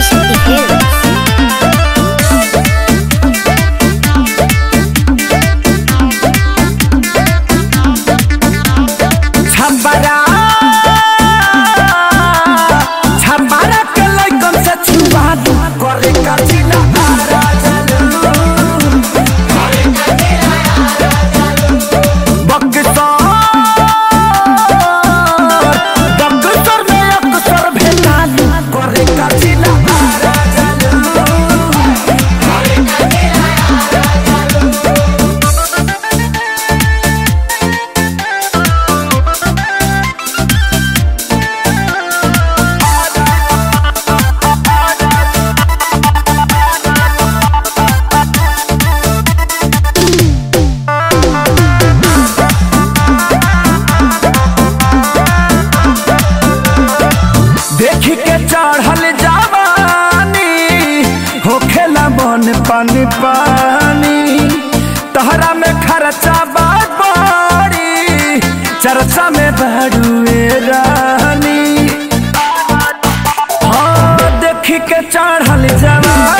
Station Éclair. देख के चढ़ल जवानी होखेला मन पानी पानी। तहरा में खर्चा बड़ी चर्चा में बड़ू रानी। हाँ देख के चढ़ल जवानी।